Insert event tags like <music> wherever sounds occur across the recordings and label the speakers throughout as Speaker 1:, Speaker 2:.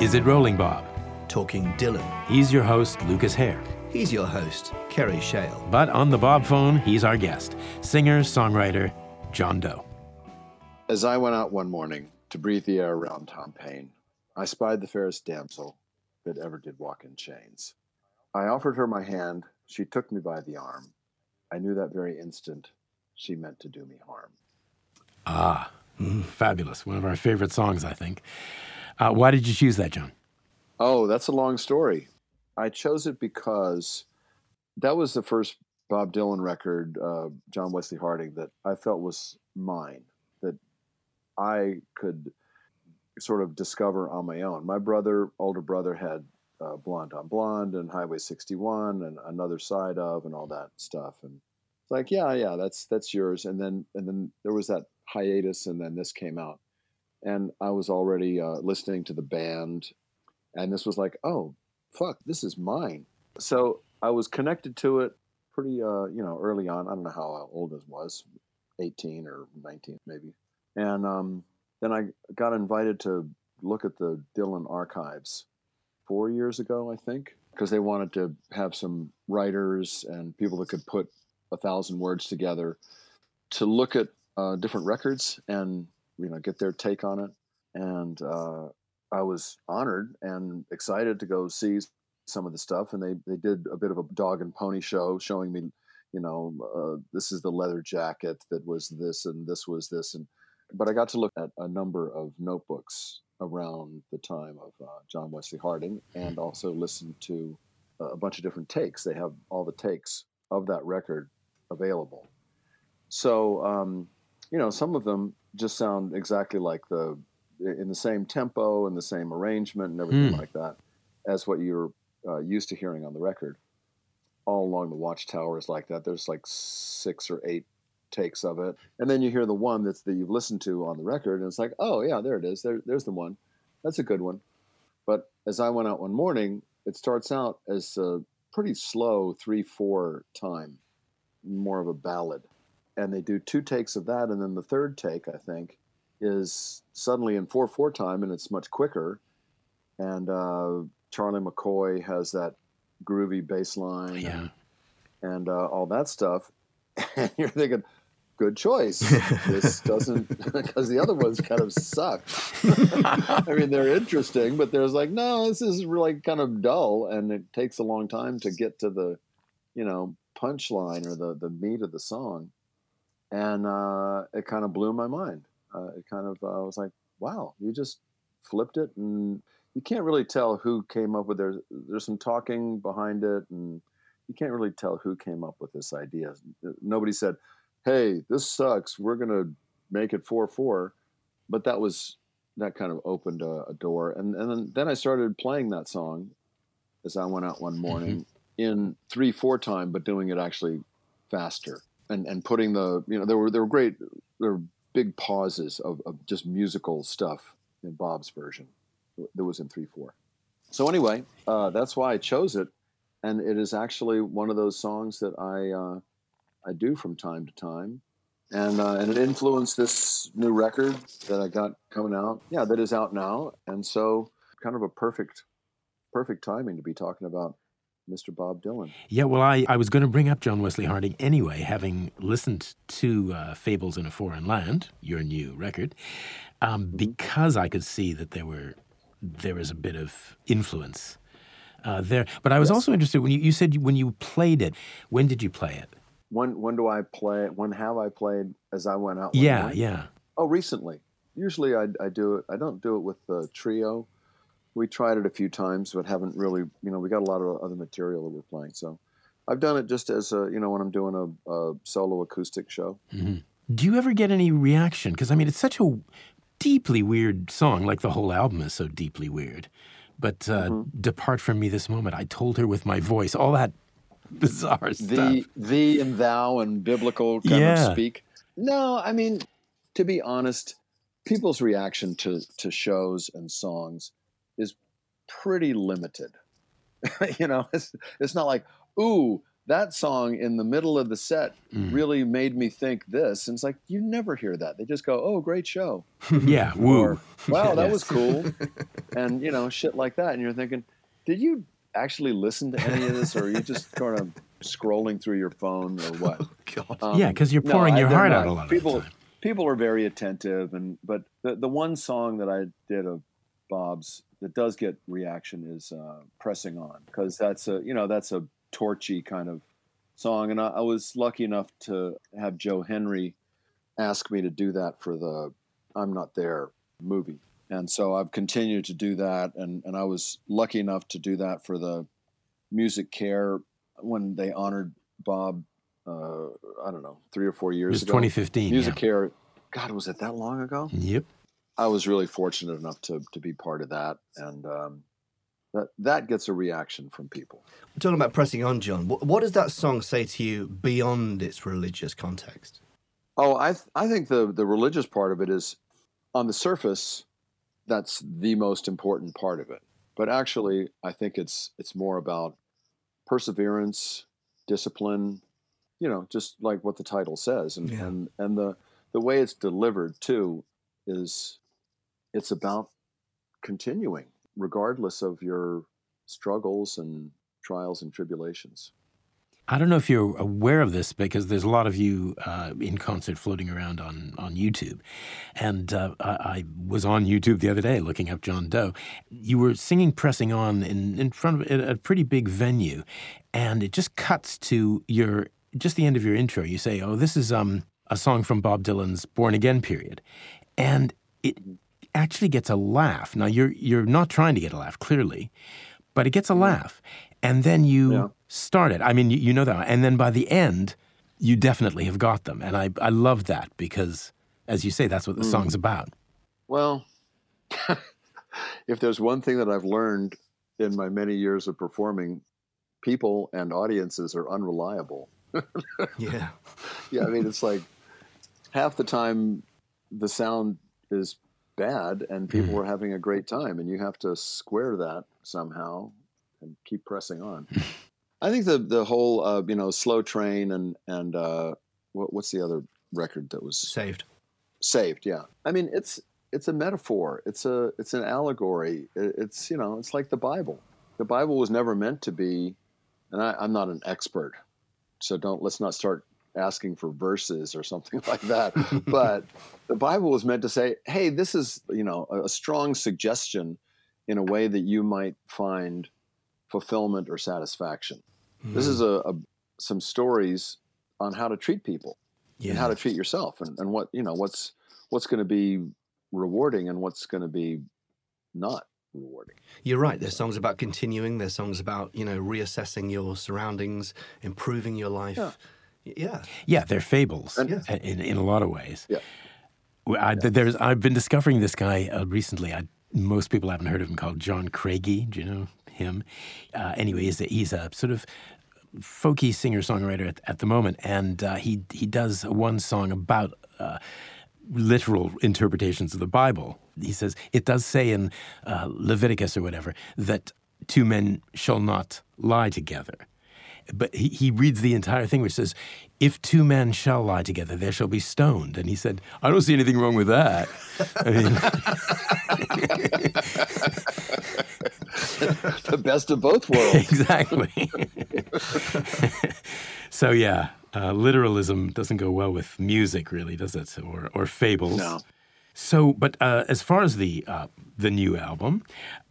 Speaker 1: Is It Rolling Bob?
Speaker 2: Talking Dylan.
Speaker 1: He's your host, Lucas Hare.
Speaker 2: He's your host, Kerry Shale.
Speaker 1: But on the Bob phone, he's our guest, singer, songwriter, John Doe.
Speaker 3: As I went out one morning to breathe the air around Tom Paine, I spied the fairest damsel that ever did walk in chains. I offered her my hand. She took me by the arm. I knew that very instant she meant to do me harm.
Speaker 1: Ah, mm, fabulous. One of our favorite songs, I think. Uh, why did you choose that, John?
Speaker 3: Oh, that's a long story. I chose it because that was the first Bob Dylan record, uh, John Wesley Harding, that I felt was mine, that I could sort of discover on my own. My brother, older brother, had uh, Blonde on Blonde and Highway 61 and Another Side of and all that stuff. And it's like, yeah, yeah, that's that's yours. And then and then there was that hiatus, and then this came out, and I was already uh, listening to the band, and this was like, oh, fuck, this is mine. So I was connected to it pretty, uh, you know, early on. I don't know how old I was, 18 or 19 maybe, and um, then I got invited to look at the Dylan archives four years ago, I think, because they wanted to have some writers and people that could put a thousand words together to look at uh, different records and you know get their take on it. And uh, I was honored and excited to go see some of the stuff. And they they did a bit of a dog and pony show, showing me, you know, uh, this is the leather jacket that was this, and this was this, and but I got to look at a number of notebooks around the time of uh, John Wesley Harding and also listen to a bunch of different takes. They have all the takes of that record available. So, um, you know, some of them just sound exactly like the, in the same tempo and the same arrangement and everything mm. like that as what you're uh, used to hearing on the record. All along the Watchtower is like that. There's like six or eight takes of it, and then you hear the one that's that you've listened to on the record, and it's like, oh yeah, there it is. There, there's the one. That's a good one. But as I went out one morning, it starts out as a pretty slow three four time, more of a ballad, and they do two takes of that, and then the third take, I think, is suddenly in four four time, and it's much quicker, and uh, Charlie McCoy has that groovy bass line.
Speaker 1: Yeah.
Speaker 3: And, and uh, all that stuff, <laughs> and you're thinking, good choice. this <laughs> doesn't <laughs> because the other ones kind of suck. I mean, they're interesting, but there's like, no, this is really kind of dull, and it takes a long time to get to the, you know, punchline or the the meat of the song, and uh, it kind of blew my mind. Uh, it kind of uh, I was like, wow, you just flipped it, and you can't really tell who came up with there. There's some talking behind it, and you can't really tell who came up with this idea. Nobody said hey, this sucks. We're going to make it 4 4. But that was, that kind of opened a, a, door. And, and then, then I started playing that song as I went out one mm-hmm. morning in 3 4 time, but doing it actually faster and, and putting the, you know, there were, there were great, there were big pauses of, of just musical stuff in Bob's version that was in 3 4. So anyway, uh, that's why I chose it. And it is actually one of those songs that I, uh, I do from time to time. And, uh, and it influenced this new record that I got coming out. Yeah, that is out now. And so, kind of a perfect, perfect timing to be talking about Mr. Bob Dylan.
Speaker 1: Yeah, well, I, I was going to bring up John Wesley Harding anyway, having listened to uh, Fables in a Foreign Land, your new record, um, mm-hmm. because I could see that there were there was a bit of influence uh, there. But I was yes. also interested when you, you said when you played it. When did you play it?
Speaker 3: when when do I play? It? When have I played as I went out?
Speaker 1: Yeah, night? yeah.
Speaker 3: Oh, recently. Usually I, I do it. I don't do it with the trio. We tried it a few times, but haven't really. You know, we got a lot of other material that we're playing. So I've done it just as a you know when I'm doing a, a solo acoustic show.
Speaker 1: Mm-hmm. Do you ever get any reaction? Because I mean, it's such a deeply weird song. Like the whole album is so deeply weird. But uh, mm-hmm. depart from me this moment. I told her with my voice. All that <laughs> bizarre stuff.
Speaker 3: The thee and thou and biblical kind yeah. of speak. No, I mean, to be honest, people's reaction to to shows and songs pretty limited. <laughs> you know, it's it's not like, ooh, that song in the middle of the set
Speaker 1: Mm.
Speaker 3: really made me think this. And it's like, you never hear that. They just go, oh, great show. <laughs>
Speaker 1: yeah, woo.
Speaker 3: Or, wow, that <laughs>
Speaker 1: Yes.
Speaker 3: was cool. and, you know, shit like that. And you're thinking, did you actually listen to any of this? Or are you just kind of scrolling through your phone or what?
Speaker 2: God.
Speaker 3: Um,
Speaker 1: yeah, because you're pouring
Speaker 3: I-
Speaker 1: your
Speaker 3: they're
Speaker 1: heart
Speaker 3: not.
Speaker 1: out a lot
Speaker 3: people,
Speaker 1: of time.
Speaker 3: People are very attentive, and but the the one song that I did of Bob's that does get reaction is uh, "Pressing On" because that's a you know that's a torchy kind of song, and I, I was lucky enough to have Joe Henry ask me to do that for the "I'm Not There" movie, and so I've continued to do that, and and I was lucky enough to do that for the Music Care when they honored Bob uh, I don't know, three or four
Speaker 1: It
Speaker 3: years
Speaker 1: was
Speaker 3: ago.
Speaker 1: 2015.
Speaker 3: Music
Speaker 1: yeah.
Speaker 3: Care. God, was it that long ago?
Speaker 1: Yep.
Speaker 3: I was really fortunate enough to to be part of that, and um, that that gets a reaction from people.
Speaker 2: We're talking about pressing on, John. What, what does that song say to you beyond its religious context?
Speaker 3: Oh, I th- I think the the religious part of it is, on the surface, that's the most important part of it. But actually, I think it's it's more about perseverance, discipline. You know, just like what the title says, and
Speaker 2: Yeah.
Speaker 3: and and the the way it's delivered too is it's about continuing regardless of your struggles and trials and tribulations.
Speaker 1: I don't know if you're aware of this because there's a lot of you uh, in concert floating around on, on YouTube. And uh, I, I was on YouTube the other day looking up John Doe. You were singing Pressing On in, in front of a, a pretty big venue. And it just cuts to your, just the end of your intro. You say, oh, this is um, a song from Bob Dylan's Born Again period. And it actually gets a laugh. Now, you're, you're not trying to get a laugh, clearly, but it gets a mm. laugh. And then you
Speaker 3: Yeah.
Speaker 1: start it. I mean, you, you know that. And then by the end, you definitely have got them. And I, I love that because, as you say, that's what the mm. song's about.
Speaker 3: Well, <laughs> if there's one thing that I've learned in my many years of performing, people and audiences are unreliable. <laughs>
Speaker 2: Yeah.
Speaker 3: Yeah, I mean, it's like half the time the sound is bad and people were having a great time, and you have to square that somehow and keep pressing on. <laughs> I think the the whole uh, you know slow train and and uh, what, what's the other record that was
Speaker 2: Saved.
Speaker 3: saved yeah. I mean it's it's a metaphor. It's a it's an allegory. It- it's you know it's like the bible. The bible was never meant to be and I, i'm not an expert so don't let's not start asking for verses or something <laughs> like that <laughs> but the bible was meant to say hey this is you know a, a strong suggestion in a way that you might find fulfillment or satisfaction this is hmm. a, a some stories on how to treat people
Speaker 2: yeah.
Speaker 3: and how to treat yourself and, and what you know what's what's going to be rewarding and what's going to be not rewarding
Speaker 2: You're right. There's songs about continuing. There's songs about you know reassessing your surroundings, improving your life.
Speaker 3: Yeah.
Speaker 2: Yeah.
Speaker 1: Yeah, they're fables
Speaker 3: And-
Speaker 2: Yeah.
Speaker 1: in, in a lot of ways.
Speaker 3: Yeah.
Speaker 1: I, there's, I've been discovering this guy uh, recently. I, most people haven't heard of him called John Craigie. Do you know him? Uh, anyway, he's a, he's a sort of folky singer songwriter at, at the moment, and uh, he he does one song about uh, literal interpretations of the Bible. He says it does say in uh, Leviticus or whatever that two men shall not lie together. But he, he reads the entire thing, which says, If two men shall lie together, they shall be stoned. And he said, I don't see anything wrong with that. <laughs> I mean, <laughs>
Speaker 3: the best of both worlds
Speaker 1: exactly. <laughs> so, yeah, uh, literalism doesn't go well with music, really, does it? Or, or fables.
Speaker 3: No.
Speaker 1: So, but uh, as far as the uh, the new album,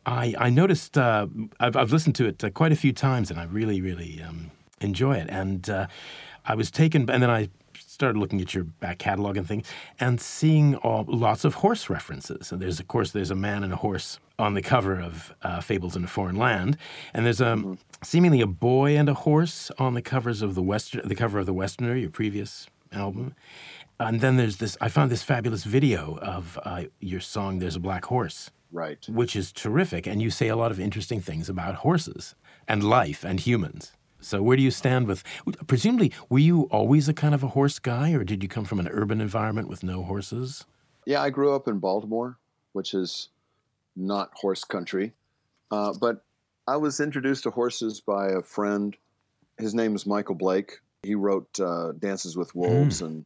Speaker 1: I, I noticed uh, I've, I've listened to it uh, quite a few times, and I really, really um, enjoy it. And uh, I was taken, and then I started looking at your back catalog and things, and seeing all, lots of horse references. And there's, of course, there's a man and a horse on the cover of uh, Fables in a Foreign Land, and there's a seemingly a boy and a horse on the covers of the western, the cover of the Westerner, your previous album. And then there's this. I found this fabulous video of uh, your song "There's a Black Horse,"
Speaker 3: right
Speaker 1: which is terrific, and you say a lot of interesting things about horses and life and humans. So where do you stand with? Presumably, were you always a kind of a horse guy, or did you come from an urban environment with no horses?
Speaker 3: yeah i grew up in baltimore which is not horse country uh, but i was introduced to horses by a friend his name is Michael Blake. He wrote uh, Dances with Wolves and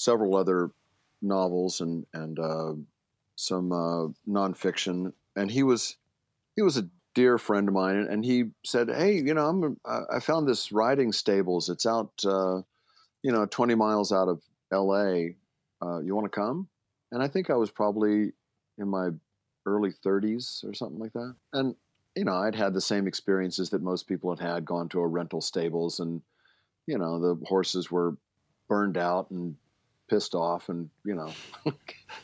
Speaker 3: several other novels and and uh, some uh, nonfiction. And he was he was a dear friend of mine, and, he said, "Hey, you know, I'm I found this riding stables. It's out, uh, you know, 20 miles out of L.A. Uh, you want to come?" And I think I was probably in my early 30s or something like that. And you know, I'd had the same experiences that most people had had, gone to a rental stables, and you know, the horses were burned out and pissed off and you know <laughs>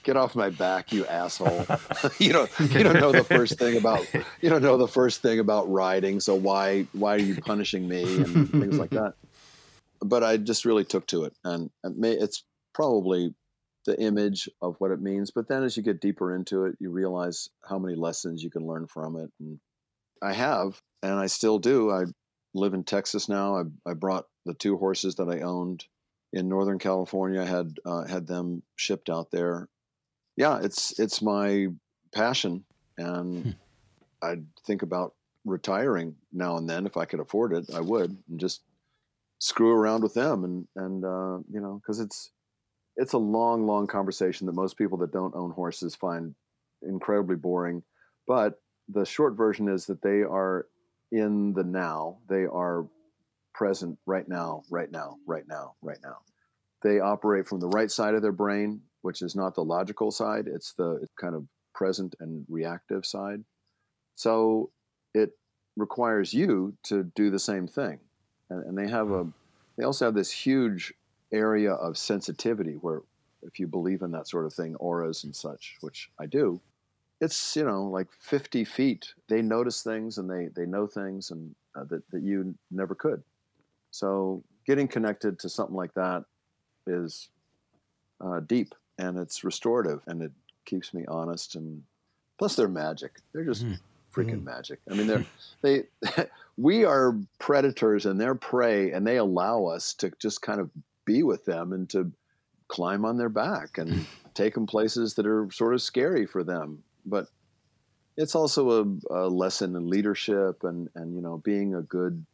Speaker 3: get off my back you asshole. <laughs> <laughs> You don't you don't know the first thing about you don't know the first thing about riding so why why are you punishing me and things like that. But i just really took to it and it may, it's probably the image of what it means but then as you get deeper into it you realize how many lessons you can learn from it and i have and i still do. I live in texas now. I, I brought the two horses that i owned in Northern California. had uh, had them shipped out there. Yeah, it's it's my passion, and hmm. I'd think about retiring now and then if I could afford it. I would, and just screw around with them, and and uh, you know, because it's it's a long, long conversation that most people that don't own horses find incredibly boring. But the short version is that they are in the now. They are present right now, right now, right now, right now. They operate from the right side of their brain, which is not the logical side, it's the kind of present and reactive side. So it requires you to do the same thing. And, and they have a, they also have this huge area of sensitivity where if you believe in that sort of thing, auras and such, which I do, it's you know like 50 feet. They notice things and they they know things and uh, that that you never could. So getting connected to something like that is uh, deep and it's restorative and it keeps me honest and plus they're magic. They're just mm. freaking mm. magic. I mean, they're <laughs> they <laughs> we are predators and they're prey and they allow us to just kind of be with them and to climb on their back and <laughs> take them places that are sort of scary for them. But it's also a, a lesson in leadership and and you know being a good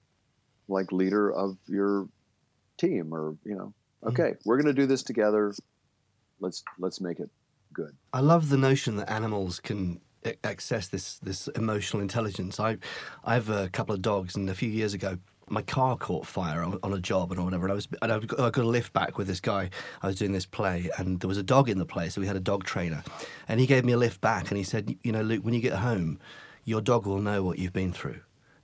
Speaker 3: like leader of your team or you know mm-hmm. okay we're going to do this together let's let's make it good
Speaker 2: i love the notion that animals can access this this emotional intelligence i i have a couple of dogs and a few years ago my car caught fire on, on a job and or whatever. And I was, and I got, I got a lift back with this guy. I was doing this play, and there was a dog in the play, so we had a dog trainer, and he gave me a lift back, and he said, you know, Luke, when you get home, your dog will know what you've been through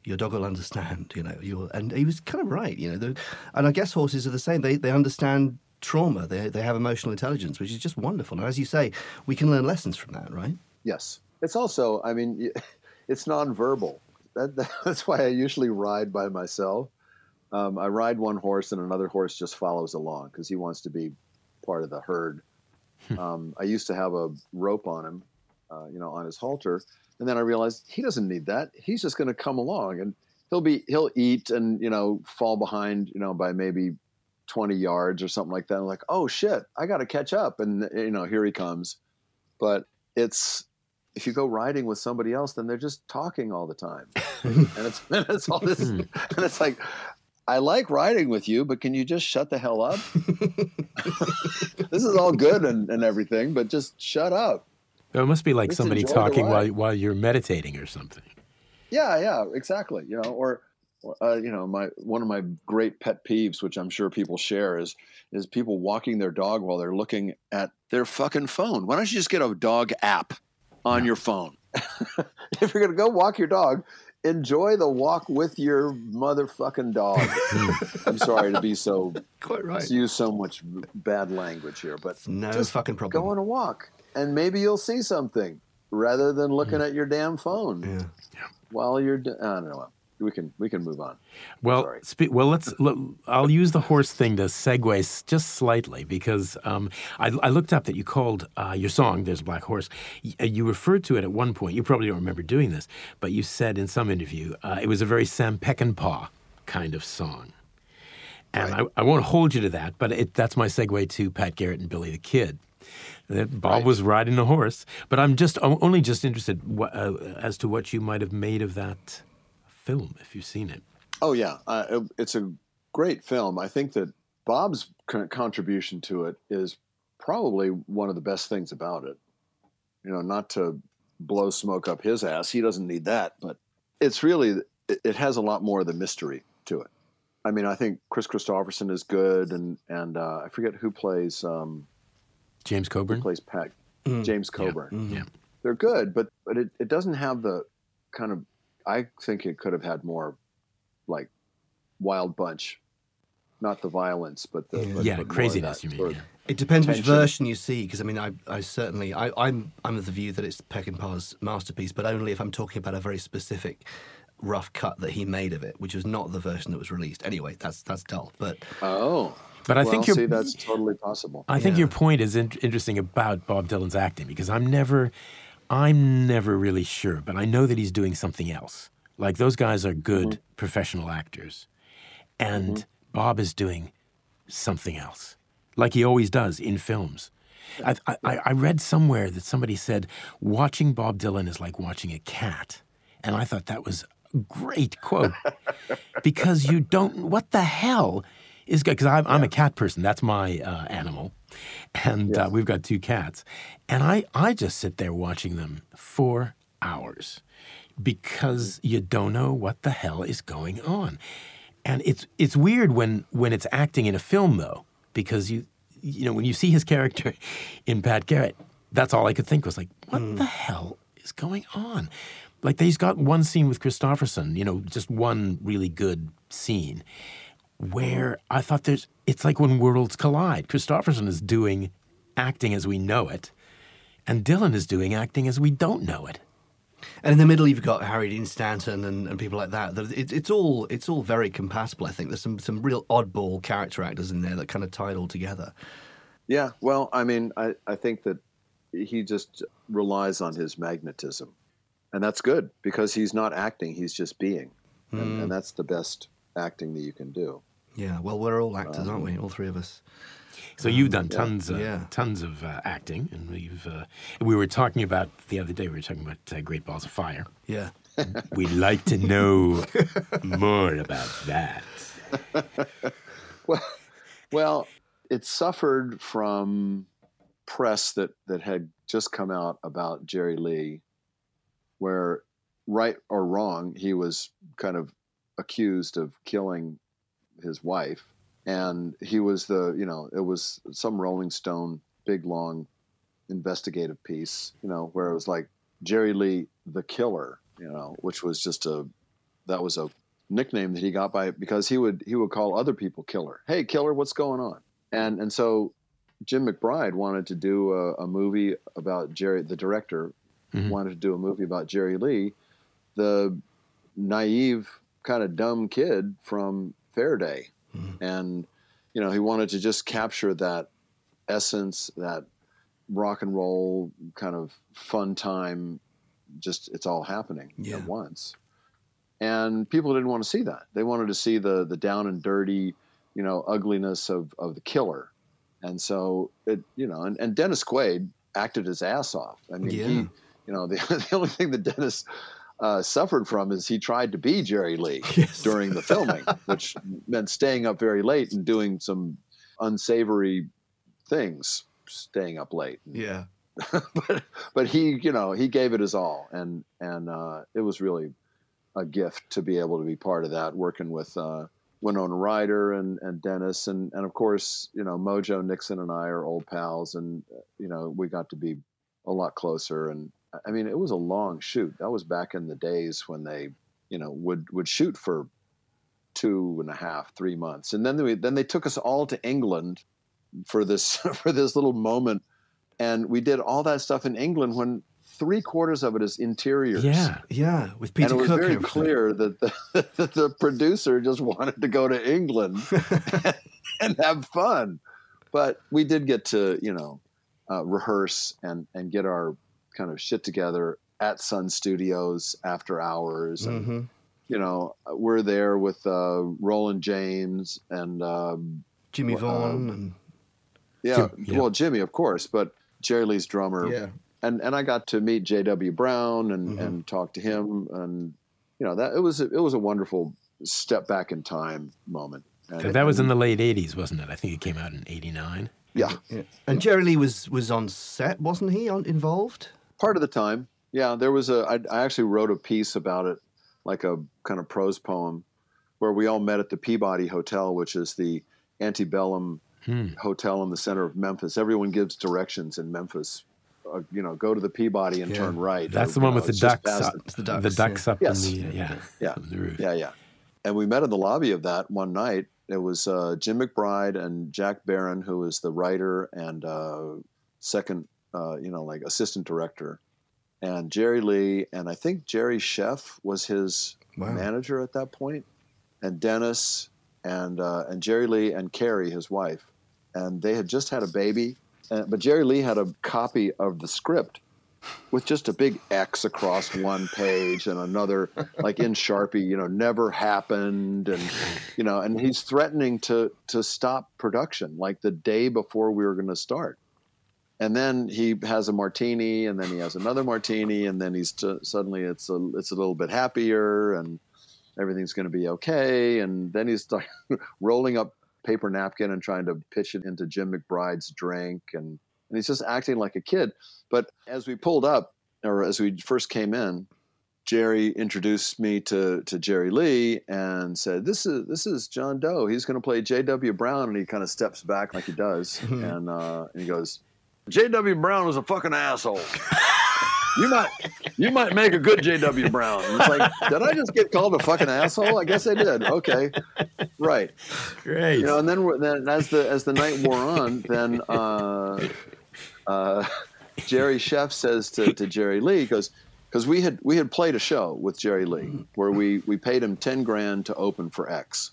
Speaker 2: your dog will understand, you know. you and he was kind of right, you know. And I guess horses are the same. They they understand trauma. They they have emotional intelligence, which is just wonderful. And as you say, we can learn lessons from that, right?
Speaker 3: Yes. It's also, I mean, <laughs> it's nonverbal. That, <laughs> that's why I usually ride by myself. Um, I ride one horse, and another horse just follows along because he wants to be part of the herd. Hmm. um, I used to have a rope on him, uh, you know, on his halter, and then I realized he doesn't need that. He's just going to come along and he'll be he'll eat and you know fall behind you know by maybe 20 yards or something like that. I'm like, oh shit, I got to catch up, and you know here he comes. But it's if you go riding with somebody else, then they're just talking all the time, <laughs> and it's and it's all this, hmm. and it's like. I like riding with you, but can you just shut the hell up? <laughs> <laughs> this is all good and, and everything, but just shut up.
Speaker 1: It must be like somebody talking while while you're meditating or something.
Speaker 3: Yeah, yeah, exactly. You know, or uh, you know, my one of my great pet peeves, which I'm sure people share, is is people walking their dog while they're looking at their fucking phone. Why don't you just get a dog app on your phone? <laughs> if you're gonna go walk your dog, enjoy the walk with your motherfucking dog. Hmm. I'm sorry to be so <laughs>
Speaker 2: quite right.
Speaker 3: Use so much bad language here, but
Speaker 2: no fucking problem.
Speaker 3: Go on a walk and maybe you'll see something rather than looking mm. at your damn phone yeah. Yeah. while you're. I don't know. We can we can move on.
Speaker 1: Well, spe- well, let's. Let, I'll use the horse thing to segue just slightly because um, I, I, looked up that you called uh, your song "There's a Black Horse." Uh, you referred to it at one point. You probably don't remember doing this, but you said in some interview uh, it was a very Sam Peckinpah kind of song. And right. I, I, won't hold you to that, but it, that's my segue to Pat Garrett and Billy the Kid that Bob right. was riding a horse. But I'm just I'm only just interested uh, as to what you might have made of that film if you've seen it.
Speaker 3: Oh yeah, uh, it's a great film. I think that Bob's contribution to it is probably one of the best things about it. You know, not to blow smoke up his ass, he doesn't need that, but it's really it, it has a lot more of the mystery to it. I mean, I think Kris Kristofferson is good, and and uh, I forget who plays um,
Speaker 1: James Coburn.
Speaker 3: plays Pat.
Speaker 2: Mm.
Speaker 3: James Coburn.
Speaker 2: Mhm.
Speaker 1: Yeah.
Speaker 3: They're good, but but it, it doesn't have the kind of. I think it could have had more, like, Wild Bunch, not the violence, but the
Speaker 2: Yeah.
Speaker 3: but-
Speaker 1: Yeah,
Speaker 3: but
Speaker 1: craziness, you mean, yeah.
Speaker 2: It depends which version you see, because I mean, I, I certainly, I, I'm, I'm of the view that it's Peckinpah's masterpiece, but only if I'm talking about a very specific rough cut that he made of it, which was not the version that was released. Anyway, that's that's dull. But
Speaker 3: Oh,
Speaker 1: But I
Speaker 3: well,
Speaker 1: think you're.
Speaker 3: see that's totally possible.
Speaker 1: I think your point is in- interesting about Bob Dylan's acting because I'm never, I'm never really sure, but I know that he's doing something else. Like those guys are good mm-hmm. professional actors, and mm-hmm. Bob is doing something else, like he always does in films. I, I, I read somewhere that somebody said watching Bob Dylan is like watching a cat, and I thought that was a great quote <laughs> because you don't. What the hell is good? Because I'm, I'm a cat person. That's my uh, animal, and uh, we've got two cats, and I I just sit there watching them for hours because you don't know what the hell is going on. And it's it's weird when when it's acting in a film though, because you you know when you see his character <laughs> in Pat Garrett, that's all I could think was like, what the hell is going on? Like he's got one scene with Kristofferson, you know, just one really good scene where I thought there's it's like when worlds collide. Kristofferson is doing acting as we know it, and Dylan is doing acting as we don't know it.
Speaker 2: and in the middle, you've got Harry Dean Stanton and, and people like that. That It, it's all it's all very compatible. I think there's some some real oddball character actors in there that kind of tie it all together.
Speaker 3: Yeah, well, I mean, I, I think that he just relies on his magnetism. And that's good because he's not acting, he's just being. And, and hmm. that's the best acting that you can do.
Speaker 2: Yeah, well, we're all actors, aren't we? All three of us.
Speaker 1: So you've done tons, uh,
Speaker 2: Yeah.
Speaker 1: tons of uh, acting, and we've uh, we were talking about the other day. We were talking about uh, Great Balls of Fire.
Speaker 2: Yeah. <laughs>
Speaker 1: We'd like to know more about that.
Speaker 3: Well, well, it suffered from press that, that had just come out about Jerry Lee, where, right or wrong, he was kind of accused of killing his wife. And he was the, you know, it was some Rolling Stone big, long investigative piece, you know, where it was like Jerry Lee, the killer, you know, which was just a, that was a nickname that he got by because he would he would call other people killer. Hey, killer, what's going on? And and so Jim McBride wanted to do a, a movie about Jerry. The director
Speaker 1: Mhm.
Speaker 3: wanted to do a movie about Jerry Lee, the naive kind of dumb kid from Ferriday, mm-hmm. and you know he wanted to just capture that essence, that rock and roll kind of fun time. Just it's all happening
Speaker 2: Yeah.
Speaker 3: at once and people didn't want to see that. They wanted to see the the down and dirty, you know, ugliness of of the killer. And so it, you know, and, and Dennis Quaid acted his ass off. I mean, he, you know, <laughs> the, the only thing that Dennis uh, suffered from is he tried to be Jerry Lee <laughs>
Speaker 2: Yes.
Speaker 3: during the filming, <laughs> which meant staying up very late and doing some unsavory things, staying up late.
Speaker 2: Yeah. <laughs>
Speaker 3: but but he, you know, he gave it his all, and and uh, it was really a gift to be able to be part of that, working with uh, Winona Ryder and, and Dennis, and, and of course, you know, Mojo Nixon and I are old pals, and uh, you know, we got to be a lot closer. And I mean, it was a long shoot. That was back in the days when they, you know, would would shoot for two and a half, three months, and then they then they took us all to England for this <laughs> for this little moment, and we did all that stuff in England when three quarters of it is interiors
Speaker 1: Yeah.
Speaker 2: Yeah. With Peter
Speaker 3: and it was
Speaker 2: Cook.
Speaker 3: very clear that the, <laughs> that the producer just wanted to go to England <laughs> and have fun. But we did get to, you know, uh, rehearse and, and get our kind of shit together at Sun Studios after hours. And,
Speaker 2: Mhm.
Speaker 3: you know, we're there with uh, Roland Janes and, um,
Speaker 2: Jimmy
Speaker 3: Well,
Speaker 2: Vaughan.
Speaker 3: um,
Speaker 2: and,
Speaker 3: yeah,
Speaker 1: Jim- yeah.
Speaker 3: well, Jimmy, of course, but Jerry Lee's drummer
Speaker 2: yeah.
Speaker 3: and and I got to meet J.W. Brown and
Speaker 2: Mhm.
Speaker 3: and talk to him, and you know that it was a, it was a wonderful step back in time moment. And,
Speaker 1: 'Cause that was in the late 80s, wasn't it? I think it came out in 89.
Speaker 3: yeah,
Speaker 2: Yeah. And Jerry Lee was was on set, wasn't he? On, involved?
Speaker 3: Part of the time. Yeah, there was a. I, I actually wrote a piece about it, like a kind of prose poem, where we all met at the Peabody Hotel, which is the antebellum
Speaker 1: Hmm.
Speaker 3: hotel in the center of Memphis. Everyone gives directions in Memphis. Uh, you know, go to the Peabody and
Speaker 2: Yeah.
Speaker 3: turn right.
Speaker 1: That's
Speaker 3: or,
Speaker 1: the
Speaker 3: you
Speaker 1: one
Speaker 3: know,
Speaker 1: with the ducks, up,
Speaker 3: the-
Speaker 2: It's the
Speaker 1: the
Speaker 2: ducks,
Speaker 1: ducks,
Speaker 2: yeah.
Speaker 1: up
Speaker 3: Yes.
Speaker 1: in the, uh, yeah,
Speaker 3: Yeah.
Speaker 1: on <laughs> the roof.
Speaker 3: Yeah, yeah. And we met in the lobby of that one night. It was uh, Jim McBride and Jack Baran, who is the writer and uh, second, uh, you know, like assistant director, and Jerry Lee, and I think Jerry Sheff was his
Speaker 2: Wow.
Speaker 3: manager at that point, and Dennis and uh, and Jerry Lee and Kerrie, his wife, and they had just had a baby. Uh, but Jerry Lee had a copy of the script with just a big X across one page and another like in Sharpie, you know, never happened, and you know, and he's threatening to to stop production like the day before we were going to start. And then he has a martini, and then he has another martini, and then he's t- suddenly it's a it's a little bit happier, and everything's going to be okay. And then he's like <laughs> rolling up paper napkin and trying to pitch it into Jim McBride's drink, and and he's just acting like a kid. But as we pulled up, or as we first came in, Jerry introduced me to to Jerry Lee and said, "This is this is John Doe. He's going to play J.W. Brown." And he kind of steps back like he does, <laughs> and uh, and he goes, "J.W. Brown was a fucking asshole." You might, you might make a good J.W. Brown. It's like, did I just get called a fucking asshole? I guess I did. Okay, right.
Speaker 1: Great.
Speaker 3: You know, and then, then as the as the night wore on, then uh, uh, Jerry Sheff says to, to Jerry Lee, he goes, because we had we had played a show with Jerry Lee where we we paid him ten grand to open for X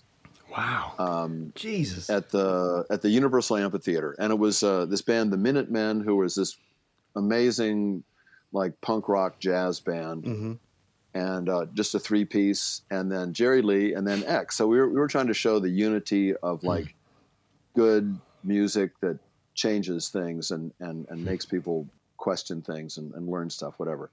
Speaker 1: wow.
Speaker 3: um,
Speaker 2: Jesus.
Speaker 3: at the at the Universal Amphitheater, and it was uh, this band, the Minutemen, who was this amazing like punk rock jazz band
Speaker 2: hmm
Speaker 3: and uh, just a three piece, and then Jerry Lee, and then X. So we were, we were trying to show the unity of like good music that changes things and, and, and makes people question things and, and learn stuff, whatever.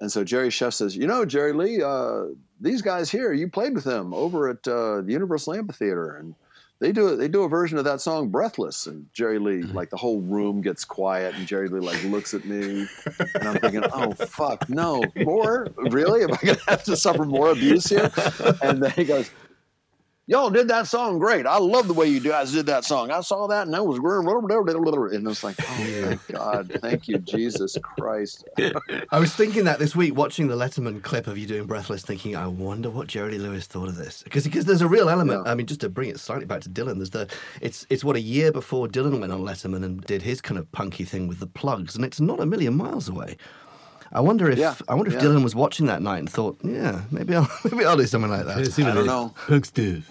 Speaker 3: And so Jerry Sheff says, You know, Jerry Lee, uh, these guys here, you played with them over at uh, the Universal Amphitheater, and they do they do a version of that song "Breathless." And Jerry Lee, like the whole room gets quiet, and Jerry Lee like looks at me, and I'm thinking, "Oh fuck, no more? Really? Am I gonna have to suffer more abuse here?" And then he goes, "Y'all did that song great. I love the way you guys did that song. I saw that, and that was and I was like, oh thank God, thank you, Jesus Christ." <laughs>
Speaker 2: I was thinking that this week, watching the Letterman clip of you doing Breathless, thinking, I wonder what Jerry Lewis thought of this. Because because there's a real element.
Speaker 3: Yeah.
Speaker 2: I mean, just to bring it slightly back to Dylan, there's the it's it's what a year before Dylan went on Letterman and did his kind of punky thing with the plugs, and it's not a million miles away. I wonder if
Speaker 3: Yeah,
Speaker 2: I wonder if
Speaker 3: yeah.
Speaker 2: Dylan was watching that night and thought, yeah, maybe I'll <laughs> maybe I'll do something like that.
Speaker 3: I don't know.
Speaker 1: Punk Steve.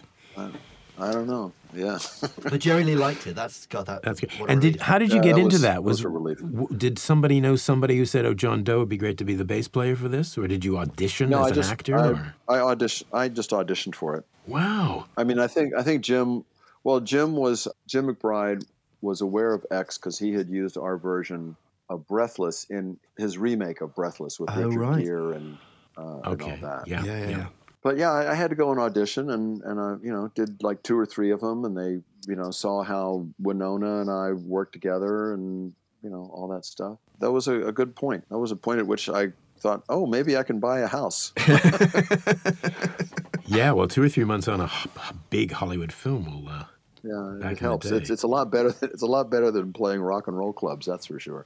Speaker 3: I don't know. Yeah. <laughs>
Speaker 2: But Jerry Lee liked it. That's got That
Speaker 1: That's good. And did
Speaker 2: relief.
Speaker 1: how did you
Speaker 3: Yeah,
Speaker 1: get into
Speaker 3: was-
Speaker 1: that?
Speaker 3: was
Speaker 1: Was,
Speaker 3: a relief.
Speaker 1: w- did somebody know somebody who said, "Oh, John Doe would be great to be the bass player for this," or did you audition
Speaker 3: No,
Speaker 1: as
Speaker 3: I
Speaker 1: an
Speaker 3: just
Speaker 1: actor?
Speaker 3: I,
Speaker 1: or?
Speaker 3: I audition. I just auditioned for it.
Speaker 1: Wow.
Speaker 3: I mean, I think I think Jim. Well, Jim was Jim McBride was aware of X because he had used our version of Breathless in his remake of Breathless with
Speaker 2: Oh,
Speaker 3: Richard
Speaker 2: right.
Speaker 3: Gere and, uh, and all that.
Speaker 1: Yeah.
Speaker 2: yeah, yeah, yeah.
Speaker 3: But yeah, I, I had to go and audition, and and I you know did like two or three of them, and they you know saw how Winona and I worked together, and you know all that stuff. That was a, a good point. That was a point at which I thought, oh, maybe I can buy a house. <laughs> <laughs>
Speaker 1: Yeah. Well, two or three months on a big Hollywood film will. Uh,
Speaker 3: Yeah, it helps. It's it's a lot better. It's a lot better than playing rock and roll clubs. That's for sure.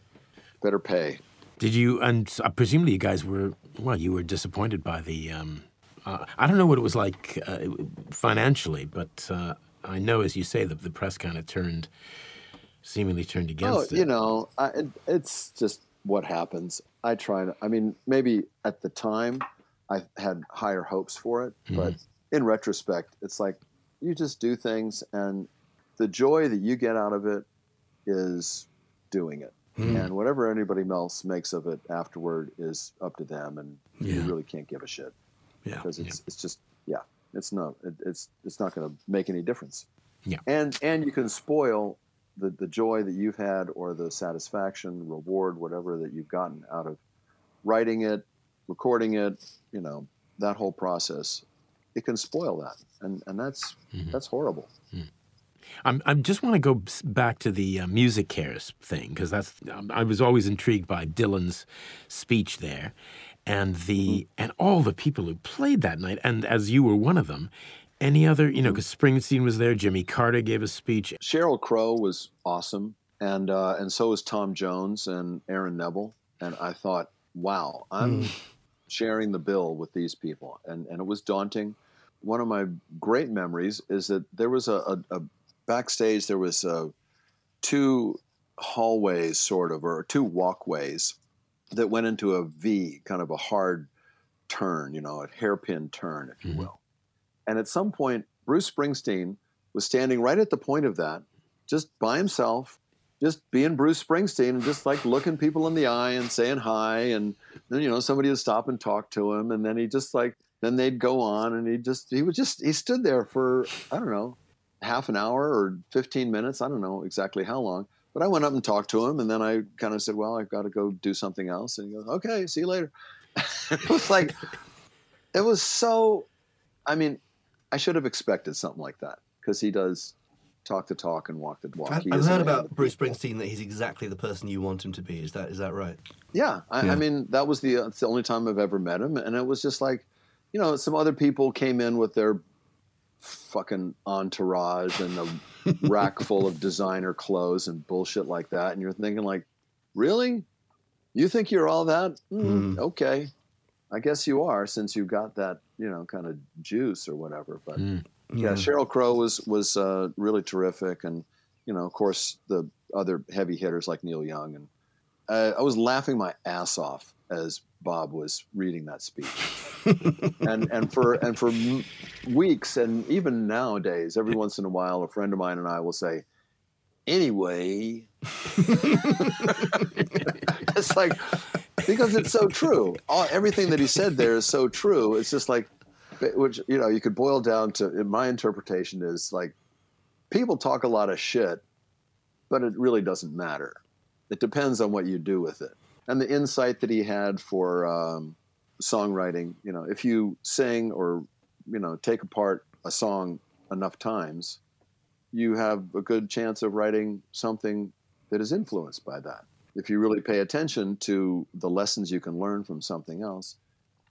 Speaker 3: Better pay.
Speaker 1: did you? And uh, presumably, you guys were. Well, you were disappointed by the. Um, uh, I don't know what it was like uh, financially, but uh, I know, as you say, the, the press kind of turned, seemingly turned
Speaker 3: Oh,
Speaker 1: against it.
Speaker 3: you know, I, it, it's just what happens. I try to. I mean, maybe at the time I had higher hopes for it, but in retrospect, it's like you just do things, and the joy that you get out of it is doing it.
Speaker 2: Hmm.
Speaker 3: And whatever anybody else makes of it afterward is up to them, and you really can't give a shit.
Speaker 2: Yeah.
Speaker 3: because it's it's just yeah, it's not it, it's it's not going to make any difference.
Speaker 1: Yeah.
Speaker 3: and and you can spoil the the joy that you've had or the satisfaction, reward, whatever that you've gotten out of writing it, recording it. You know that whole process it can spoil that, and and that's
Speaker 1: Mhm.
Speaker 3: that's horrible.
Speaker 1: I'm, I just want to go back to the uh, MusiCares thing because that's um, I was always intrigued by Dylan's speech there, and the and all the people who played that night, and as you were one of them. Any other, you know, because Springsteen was there, Jimmy Carter gave a speech.
Speaker 3: Sheryl Crow was awesome, and uh, and so was Tom Jones and Aaron Neville. And I thought, wow, I'm sharing the bill with these people, and and it was daunting. One of my great memories is that there was a, a, a backstage. There was uh two hallways, sort of, or two walkways that went into a V, kind of a hard turn, you know, a hairpin turn, if you
Speaker 1: Mhm.
Speaker 3: will. And at some point, Bruce Springsteen was standing right at the point of that, just by himself, just being Bruce Springsteen and just like looking people in the eye and saying hi. And then, you know, somebody would stop and talk to him. And then he just like, then they'd go on and he just, he was just, he stood there for, I don't know, half an hour or 15 minutes. I don't know exactly how long. But I went up and talked to him. And then I kind of said, well, I've got to go do something else. And he goes, okay, see you later. <laughs> it was like, it was so, I mean, I should have expected something like that because he does talk the talk and walk the walk.
Speaker 2: I've, I've heard about Bruce
Speaker 3: people.
Speaker 2: Springsteen that he's exactly the person you want him to be. Is that is that right?
Speaker 3: Yeah, I,
Speaker 2: Yeah.
Speaker 3: I mean that was the uh, it's the only time I've ever met him, and it was just like, you know, some other people came in with their fucking entourage and a rack <laughs> full of designer clothes and bullshit like that, and you're thinking like, really, you think you're all that? Mm,
Speaker 2: Hmm.
Speaker 3: Okay, I guess you are since you got that you know kind of juice or whatever. But
Speaker 1: Mm.
Speaker 3: yeah, Sheryl Crow was was uh, really terrific, and you know, of course, the other heavy hitters like Neil Young, and uh, I was laughing my ass off as Bob was reading that speech, and and for and for weeks, and even nowadays, every once in a while, a friend of mine and I will say, "Anyway," <laughs> it's like because it's so true. All, everything that he said there is so true. It's just like, which you know, you could boil down to. My interpretation is like, people talk a lot of shit, but it really doesn't matter. It depends on what you do with it. And the insight that he had for um, songwriting, you know, if you sing or you know take apart a song enough times, you have a good chance of writing something that is influenced by that. If you really pay attention to the lessons you can learn from something else,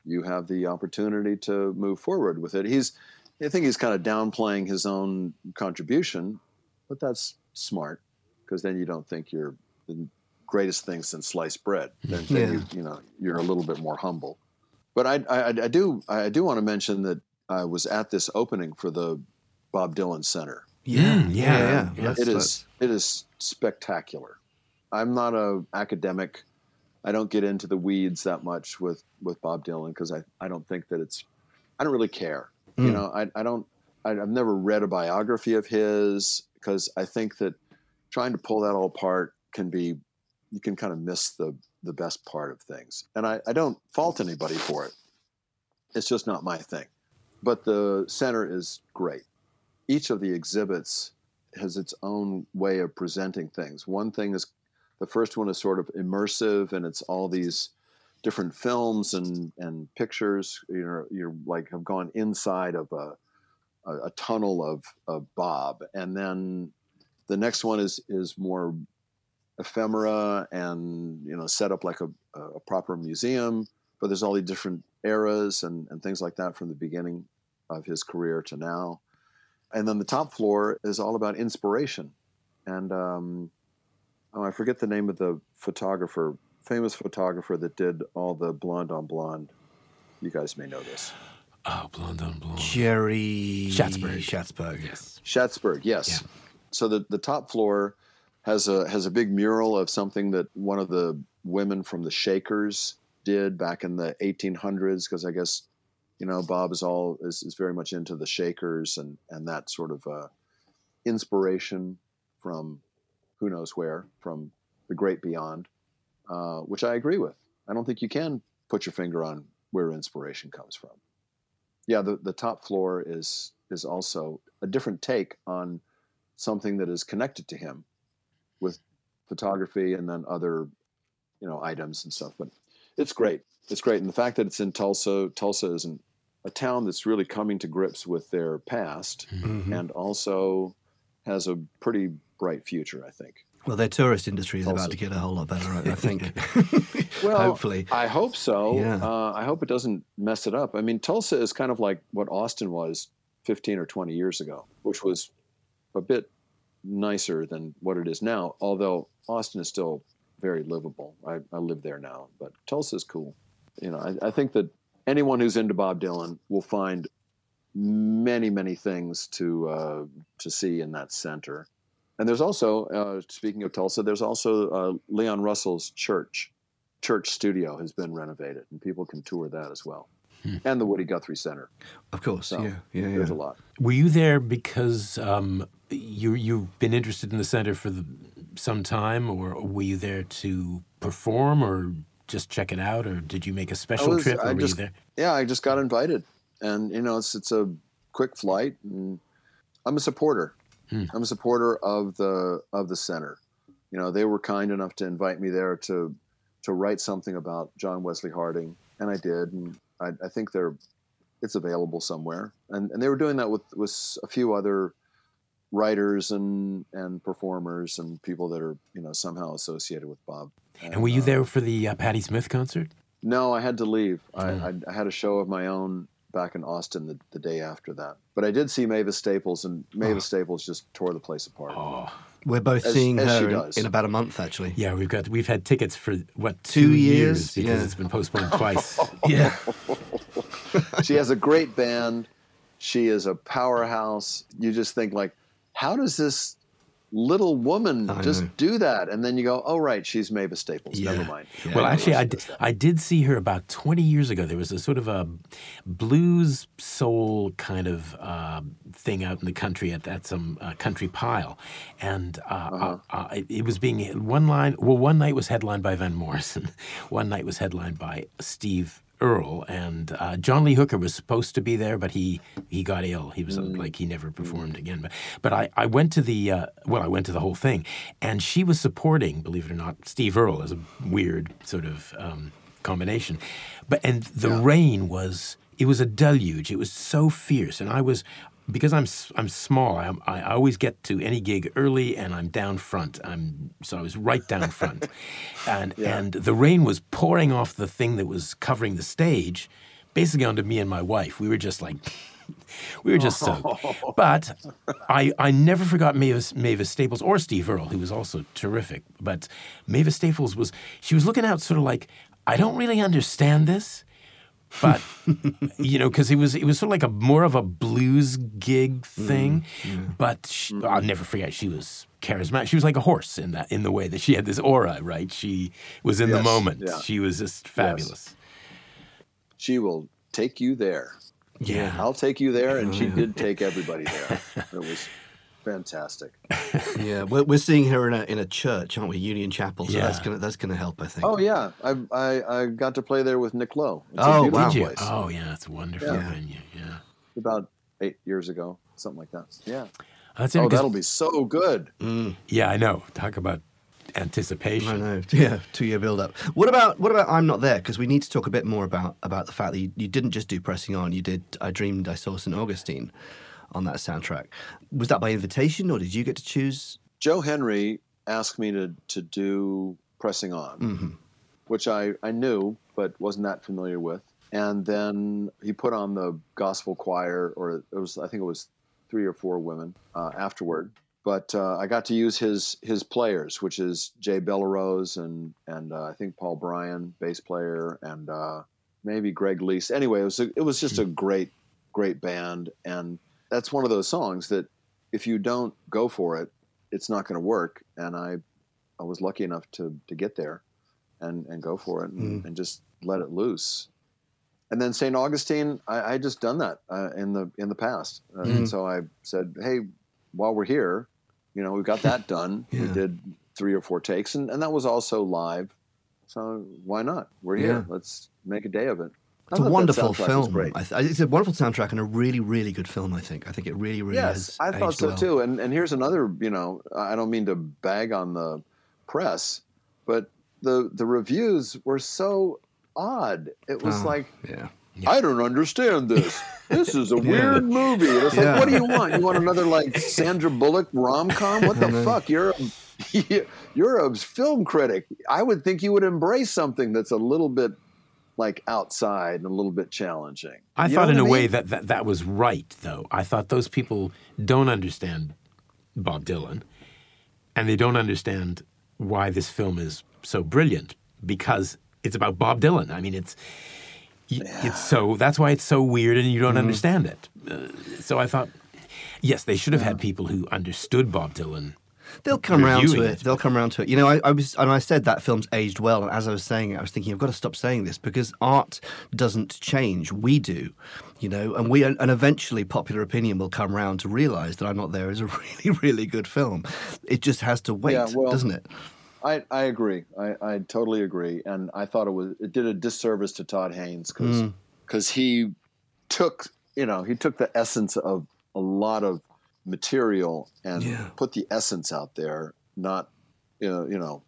Speaker 3: you have the opportunity to move forward with it. He's, I think he's kind of downplaying his own contribution, but that's smart because then you don't think you're the greatest thing since sliced bread. Then, then <laughs>
Speaker 2: Yeah.
Speaker 3: you, you know, you're a little bit more humble. But I, I, I do, I do want to mention that I was at this opening for the Bob Dylan Center.
Speaker 2: Yeah,
Speaker 1: Mm,
Speaker 2: yeah,
Speaker 1: yeah,
Speaker 2: yeah.
Speaker 1: yeah.
Speaker 2: That's-
Speaker 3: It
Speaker 2: that's-
Speaker 3: is it is spectacular. I'm not a academic. I don't get into the weeds that much with with Bob Dylan because I, I don't think that it's I don't really care. You
Speaker 2: Mm.
Speaker 3: know, I, I don't I, I've never read a biography of his because I think that trying to pull that all apart can be you can kind of miss the the best part of things. And I, I don't fault anybody for it. It's just not my thing. But the center is great. Each of the exhibits has its own way of presenting things. One thing is the first one is sort of immersive and it's all these different films and, and pictures. You know, you're like have gone inside of a, a, a tunnel of, of Bob. And then the next one is is more ephemera and you know set up like a, a proper museum. But there's all these different eras and, and things like that from the beginning of his career to now and then the top floor is all about inspiration. And um, oh, I forget the name of the photographer, famous photographer that did all the blonde on blonde. You guys may know this.
Speaker 1: Oh, blonde on blonde.
Speaker 2: Jerry
Speaker 1: Schatzberg.
Speaker 2: Schatzberg.
Speaker 1: Yes.
Speaker 3: Schatzberg, yes.
Speaker 1: Yeah.
Speaker 3: So the, the top floor has a has a big mural of something that one of the women from the Shakers did back in the 1800s, because I guess you know Bob is all is, is very much into the Shakers and and that sort of uh, inspiration from who knows where from the great beyond, uh, which I agree with. I don't think you can put your finger on where inspiration comes from. Yeah, the, the top floor is is also a different take on something that is connected to him with photography and then other you know items and stuff but it's great it's great and the fact that it's in tulsa tulsa isn't a town that's really coming to grips with their past
Speaker 2: Mhm.
Speaker 3: and also has a pretty bright future, I think.
Speaker 2: Well, their tourist industry is about to get a whole lot better, I I think. <laughs> <laughs>
Speaker 3: Well,
Speaker 2: Hopefully.
Speaker 3: I hope so.
Speaker 2: Yeah.
Speaker 3: Uh, I hope it doesn't mess it up. I mean, Tulsa is kind of like what Austin was 15 or 20 years ago, which was a bit nicer than what it is now, although Austin is still very livable. I, I live there now, but Tulsa is cool. You know, I, I think that anyone who's into Bob Dylan will find many, many things to uh, to see in that center. And there's also, uh, speaking of Tulsa, there's also uh, Leon Russell's church. Church studio has been renovated, and people can tour that as well.
Speaker 1: Hmm.
Speaker 3: And the Woody Guthrie Center.
Speaker 2: Of course,
Speaker 3: So,
Speaker 2: yeah, yeah, yeah.
Speaker 3: There's a lot.
Speaker 1: Were you there because um, you you've been interested in the center for the, some time, or were you there to perform, or just check it out, or did you make a special
Speaker 3: was-
Speaker 1: trip,
Speaker 3: I just-? Yeah, I just got invited, and you know, it's it's a quick flight, and I'm a supporter.
Speaker 1: Hmm.
Speaker 3: I'm a supporter of the of the center. You know, they were kind enough to invite me there to to write something about John Wesley Harding, and I did, and I, I think they're it's available somewhere, and and they were doing that with with a few other writers and and performers and people that are you know somehow associated with Bob.
Speaker 1: And were you
Speaker 3: uh,
Speaker 1: there for the uh, Patti Smith concert?
Speaker 3: no, I had to leave. I,
Speaker 1: Mm.
Speaker 3: I, I had a show of my own back in Austin the, the day after that. But I did see Mavis Staples, and Mavis Staples just tore the place apart.
Speaker 1: Oh,
Speaker 2: We're both
Speaker 3: As-
Speaker 2: seeing
Speaker 3: as
Speaker 2: her in, in about a month, actually.
Speaker 1: yeah, we've got we've had tickets for what
Speaker 2: Two years?
Speaker 1: because
Speaker 2: Yeah.
Speaker 1: it's been postponed <laughs> twice.
Speaker 2: Yeah.
Speaker 3: she has a great band. She is a powerhouse. You just think like, how does this little woman
Speaker 2: I
Speaker 3: just
Speaker 2: know.
Speaker 3: do that? And then you go, oh right, she's Mavis Staples.
Speaker 2: Yeah.
Speaker 3: Never mind.
Speaker 2: Yeah.
Speaker 1: Well,
Speaker 3: Of
Speaker 1: actually,
Speaker 3: course
Speaker 1: I did. I did see her about 20 years ago. There was a sort of a blues soul kind of uh, thing out in the country at, at some uh, country pile. And uh,
Speaker 3: Uh-huh.
Speaker 1: uh, uh, it, it was being one line, well, one night was headlined by Van Morrison, <laughs> one night was headlined by Steve Earle, and uh, John Lee Hooker was supposed to be there, but he he got ill. He was
Speaker 3: Mm.
Speaker 1: like he never performed again. But but I, I went to the uh, well, I went to the whole thing, and she was supporting, believe it or not, Steve Earle as a weird sort of um, combination. But and the rain was it was a deluge. It was so fierce, and I was because I'm I'm small. I, I always get to any gig early, and I'm down front. I'm so I was right down front, <laughs> and
Speaker 3: Yeah.
Speaker 1: and the rain was pouring off the thing that was covering the stage, basically onto me and my wife. We were just like. <laughs> We were just soaked. <laughs> But I, I never forgot Mavis, Mavis Staples or Steve Earle, who was also terrific. But Mavis Staples was, she was looking out sort of like, I don't really understand this. But you know, because it was it was sort of like a more of a blues gig thing, mm, but she, I'll never forget. She was charismatic. She was like a horse in that in the way that she had this aura. Right? She was in the moment.
Speaker 3: yeah.
Speaker 1: She was just fabulous.
Speaker 3: She will take you there.
Speaker 1: Yeah.
Speaker 3: I'll take you there, and she did take everybody there. It was <laughs> fantastic. <laughs>
Speaker 2: Yeah, we're, we're seeing her in a in a church, aren't we? Union Chapel. So that's gonna that's gonna help, I think.
Speaker 3: Oh yeah, I, I I got to play there with Nick Lowe. It's
Speaker 2: Oh, wow.
Speaker 1: Did you?
Speaker 3: place.
Speaker 1: Oh yeah, it's a wonderful
Speaker 3: Yeah.
Speaker 1: venue. Yeah.
Speaker 3: About eight years ago, something like that. Yeah.
Speaker 1: That's
Speaker 3: Oh, that'll be so good.
Speaker 2: Mm,
Speaker 1: yeah, I know. Talk about anticipation.
Speaker 2: I
Speaker 1: anticipation.
Speaker 2: know. <laughs> Yeah, two year build up. What about what about I'm not there? Because we need to talk a bit more about about the fact that you, you didn't just do pressing on. You did. I dreamed I saw St Augustine on that soundtrack. Was that by invitation or did you get to choose?
Speaker 3: Joe Henry asked me to to do pressing on,
Speaker 2: hmm
Speaker 3: which I I knew but wasn't that familiar with. And then he put on the gospel choir, or it was I think it was three or four women uh, afterward. But uh, I got to use his his players, which is Jay Bellerose and and uh, I think Paul Bryan, bass player, and uh, maybe Greg Leisz. Anyway, it was a, it was just a great great band, and that's one of those songs that if you don't go for it, it's not going to work. And I I was lucky enough to to get there and and go for it and, and just let it loose. And then St. Augustine, I, I just done that uh, in the in the past, uh,
Speaker 2: Mm.
Speaker 3: and so I said, hey, while we're here, you know, we got that done. <laughs> We did three or four takes, and, and that was also live. So why not? We're here.
Speaker 2: Yeah.
Speaker 3: Let's make a day of it.
Speaker 2: It's a
Speaker 3: oh,
Speaker 2: wonderful film. Th- it's a wonderful soundtrack and a really, really good film. I think. I think it really, really
Speaker 3: is.
Speaker 2: yes.
Speaker 3: I thought so
Speaker 2: well.
Speaker 3: too. And and here's another. You know, I don't mean to bag on the press, but the the reviews were so odd. It was
Speaker 2: Oh,
Speaker 3: like
Speaker 2: Yeah.
Speaker 3: I don't understand this. This is a <laughs> weird movie. And it's
Speaker 2: Yeah.
Speaker 3: like, what do you want? You want another like <laughs> Sandra Bullock rom com? What the <laughs> uh-huh. fuck? You're a, you're a film critic. I would think you would embrace something that's a little bit like outside and a little bit challenging.
Speaker 1: I
Speaker 3: You
Speaker 1: thought in a
Speaker 3: what I
Speaker 1: way that, that that was right, though. I thought those people don't understand Bob Dylan, and they don't understand why this film is so brilliant because it's about Bob Dylan. I mean, it's y- it's so that's why it's so weird, and you don't understand it. Uh, so I thought, yes, they should have had people who understood Bob Dylan.
Speaker 2: They'll come around to it.
Speaker 1: it.
Speaker 2: They'll come around to it. You know, I, I was, and I said that film's aged well. And as I was saying it, I was thinking, I've got to stop saying this because art doesn't change. We do, you know, and we, and eventually popular opinion will come around to realise that I'm Not There is a <laughs> really, really good film. It just has to wait,
Speaker 3: Yeah, well-
Speaker 2: doesn't it?
Speaker 3: I, I agree. I, I totally agree. And I thought it was it did a disservice to Todd Haynes because mm. he took you know he took the essence of a lot of material and
Speaker 2: Yeah.
Speaker 3: put the essence out there. Not you know you know